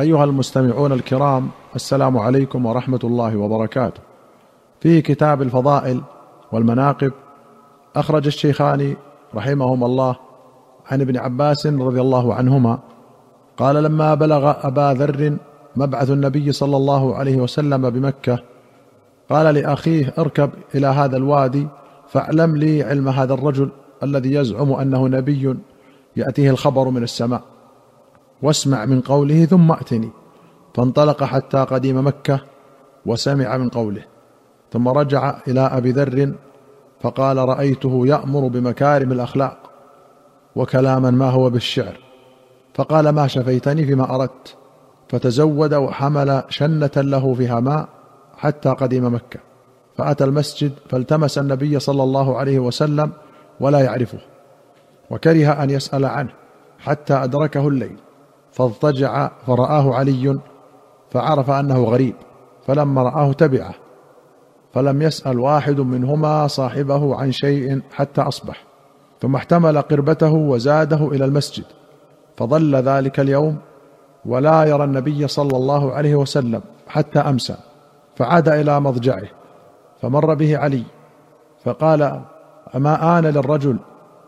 أيها المستمعون الكرام السلام عليكم ورحمة الله وبركاته. في كتاب الفضائل والمناقب أخرج الشيخان رحمهما الله عن ابن عباس رضي الله عنهما قال لما بلغ أبا ذر مبعث النبي صلى الله عليه وسلم بمكة قال لأخيه اركب إلى هذا الوادي فاعلم لي علم هذا الرجل الذي يزعم أنه نبي يأتيه الخبر من السماء. واسمع من قوله ثم أتني. فانطلق حتى قديم مكة وسمع من قوله. ثم رجع إلى أبي ذر فقال رأيته يأمر بمكارم الأخلاق وكلاما ما هو بالشعر. فقال ما شفيتني فيما أردت. فتزود وحمل شنة له فيها ماء حتى قدم مكة. فأتى المسجد فالتمس النبي صلى الله عليه وسلم ولا يعرفه. وكره أن يسأل عنه حتى أدركه الليل. فاضطجع فرآه علي فعرف أنه غريب فلما رآه تبعه فلم يسأل واحد منهما صاحبه عن شيء حتى أصبح ثم احتمل قربته وزاده إلى المسجد فظل ذلك اليوم ولا يرى النبي صلى الله عليه وسلم حتى أمسى فعاد إلى مضجعه فمر به علي فقال أما آن للرجل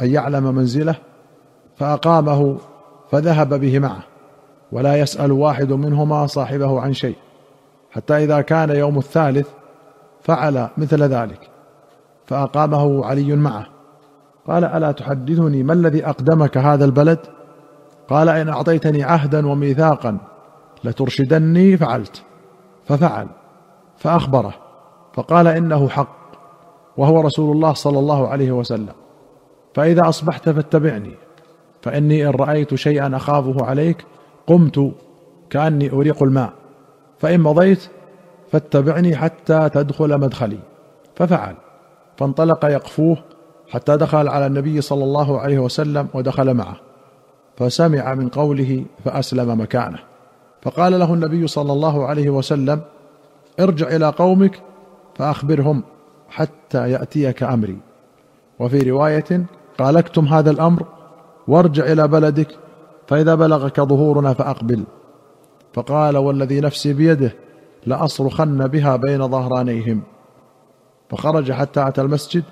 أن يعلم منزله؟ فأقامه فذهب به معه. ولا يسأل واحد منهما صاحبه عن شيء. حتى إذا كان يوم الثالث فعل مثل ذلك فأقامه علي معه. قال ألا تحدثني ما الذي أقدمك هذا البلد؟ قال إن أعطيتني عهدا وميثاقا لترشدني فعلت. ففعل فأخبره فقال إنه حق وهو رسول الله صلى الله عليه وسلم. فإذا أصبحت فاتبعني فإني إن رأيت شيئا أخافه عليك قمت كأني أريق الماء فإن مضيت فاتبعني حتى تدخل مدخلي. ففعل فانطلق يقفوه حتى دخل على النبي صلى الله عليه وسلم ودخل معه. فسمع من قوله فأسلم مكانه. فقال له النبي صلى الله عليه وسلم ارجع إلى قومك فأخبرهم حتى يأتيك أمري. وفي رواية قال اكتم هذا الأمر؟ وارجع إلى بلدك فإذا بلغك ظهورنا فأقبل. فقال والذي نفسي بيده لأصرخن بها بين ظهرانيهم. فخرج حتى أتى المسجد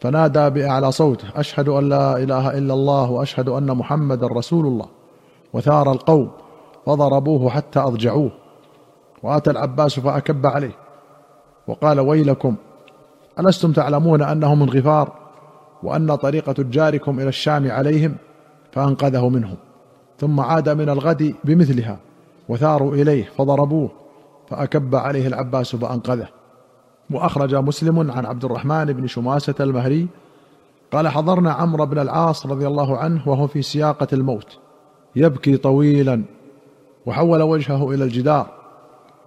فنادى بأعلى صوته أشهد أن لا إله إلا الله وأشهد أن محمدا رسول الله. وثار القوم فضربوه حتى أضجعوه. وآتى العباس فأكب عليه. وقال ويلكم ألستم تعلمون انه من غفار وأن طريق تجاركم إلى الشام عليهم فأنقذه منهم. ثم عاد من الغد بمثلها وثاروا إليه فضربوه فأكب عليه العباس فأنقذه. وأخرج مسلم عن عبد الرحمن بن شماسة المهري قال حضرنا عمرو بن العاص رضي الله عنه وهو في سياقة الموت يبكي طويلا وحول وجهه إلى الجدار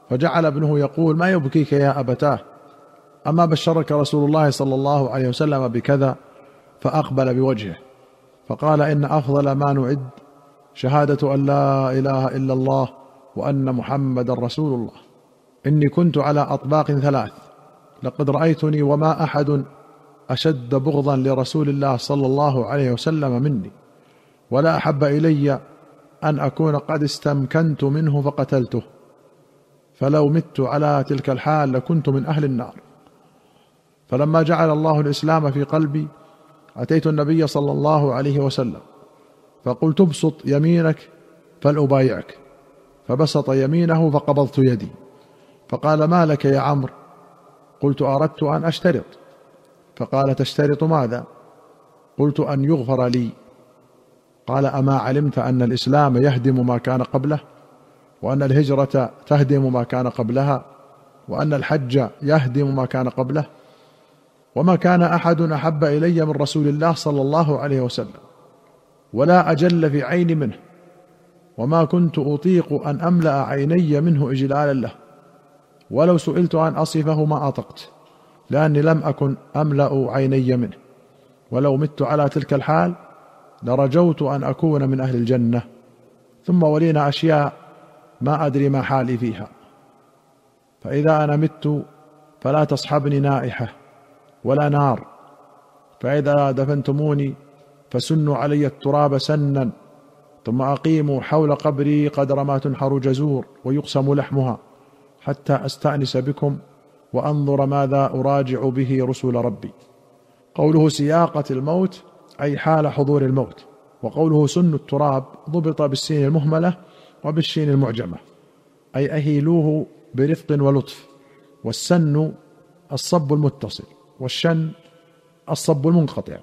فجعل ابنه يقول ما يبكيك يا أبتاه؟ أما بشرك رسول الله صلى الله عليه وسلم بكذا فأقبل بوجهه فقال إن أفضل ما نعد شهادة أن لا إله إلا الله وأن محمدا رسول الله. إني كنت على أطباق ثلاث. لقد رأيتني وما أحد أشد بغضا لرسول الله صلى الله عليه وسلم مني. ولا أحب إلي أن أكون قد استمكنت منه فقتلته. فلو مت على تلك الحال لكنت من أهل النار. فلما جعل الله الإسلام في قلبي أتيت النبي صلى الله عليه وسلم. فقلت ابسط يمينك فلأبايعك. فبسط يمينه فقبضت يدي. فقال ما لك يا عمرو؟ قلت أردت أن أشترط. فقال تشترط ماذا؟ قلت أن يغفر لي. قال أما علمت أن الإسلام يهدم ما كان قبله وأن الهجرة تهدم ما كان قبلها وأن الحج يهدم ما كان قبله وما كان أحد أحب إلي من رسول الله صلى الله عليه وسلم. ولا أجل في عين منه وما كنت أطيق أن أملأ عيني منه إجلالا له. ولو سئلت ان أصفه ما أطقت لأني لم أكن أملأ عيني منه. ولو مت على تلك الحال لرجوت أن أكون من أهل الجنة. ثم ولينا أشياء ما أدري ما حالي فيها. فإذا أنا مت فلا تصحبني نائحة ولا نار. فإذا دفنتموني فسنوا علي التراب سنا ثم أقيموا حول قبري قدر ما تنحر جزور ويقسم لحمها حتى أستأنس بكم وأنظر ماذا أراجع به رسل ربي. قوله سياقة الموت أي حال حضور الموت وقوله سن التراب ضبط بالسين المهملة وبالشين المعجمة أي أهيلوه برفق ولطف والسن الصب المتصل والشن الصب المنقطع.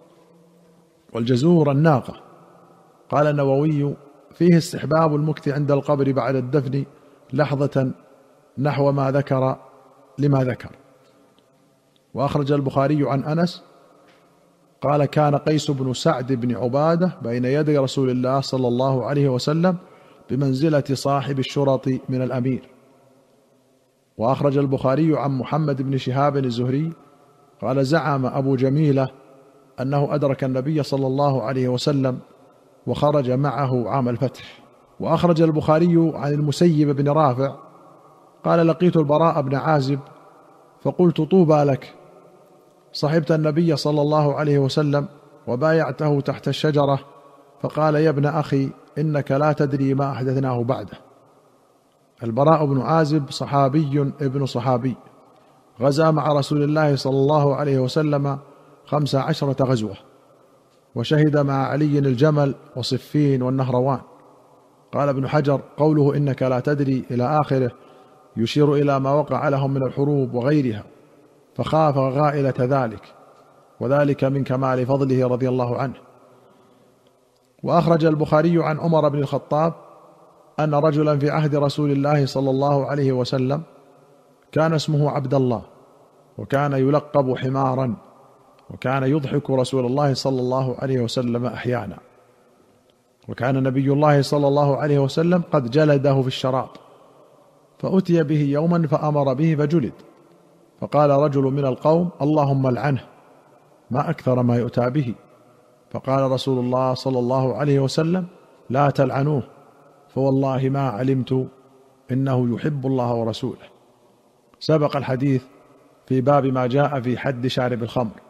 والجزور الناقة. قال النووي فيه استحباب المكث عند القبر بعد الدفن لحظة نحو ما ذكر لما ذكر. وأخرج البخاري عن أنس قال كان قيس بن سعد بن عبادة بين يدي رسول الله صلى الله عليه وسلم بمنزلة صاحب الشرط من الأمير. وأخرج البخاري عن محمد بن شهاب الزهري قال زعم أبو جميلة أنه أدرك النبي صلى الله عليه وسلم وخرج معه عام الفتح. وأخرج البخاري عن المسيب بن رافع. قال لقيت البراء بن عازب. فقلت طوبى لك. صحبت النبي صلى الله عليه وسلم وبايعته تحت الشجرة. فقال يا ابن أخي إنك لا تدري ما أحدثناه بعده. البراء بن عازب صحابي ابن صحابي. غزا مع رسول الله صلى الله عليه وسلم خمس عشرة غزوة وشهد مع علي الجمل وصفين والنهروان. قال ابن حجر قوله إنك لا تدري إلى آخره يشير إلى ما وقع لهم من الحروب وغيرها فخاف غائلة ذلك وذلك من كمال فضله رضي الله عنه. وأخرج البخاري عن عمر بن الخطاب أن رجلا في عهد رسول الله صلى الله عليه وسلم كان اسمه عبد الله وكان يلقب حمارا. وكان يضحك رسول الله صلى الله عليه وسلم أحيانا. وكان نبي الله صلى الله عليه وسلم قد جلده في الشراب. فأتي به يوما فأمر به فجلد. فقال رجل من القوم اللهم العنه ما أكثر ما يؤتى به. فقال رسول الله صلى الله عليه وسلم لا تلعنوه فوالله ما علمت إنه يحب الله ورسوله. سبق الحديث في باب ما جاء في حد شارب الخمر.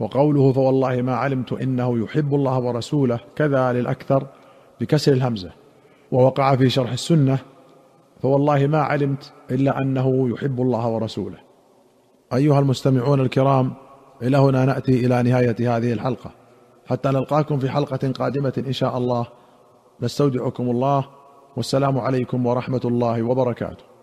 وقوله فوالله ما علمت إنه يحب الله ورسوله كذا للأكثر بكسر الهمزة ووقع في شرح السنة فوالله ما علمت إلا أنه يحب الله ورسوله. أيها المستمعون الكرام إلى هنا نأتي إلى نهاية هذه الحلقة. حتى نلقاكم في حلقة قادمة إن شاء الله. نستودعكم الله والسلام عليكم ورحمة الله وبركاته.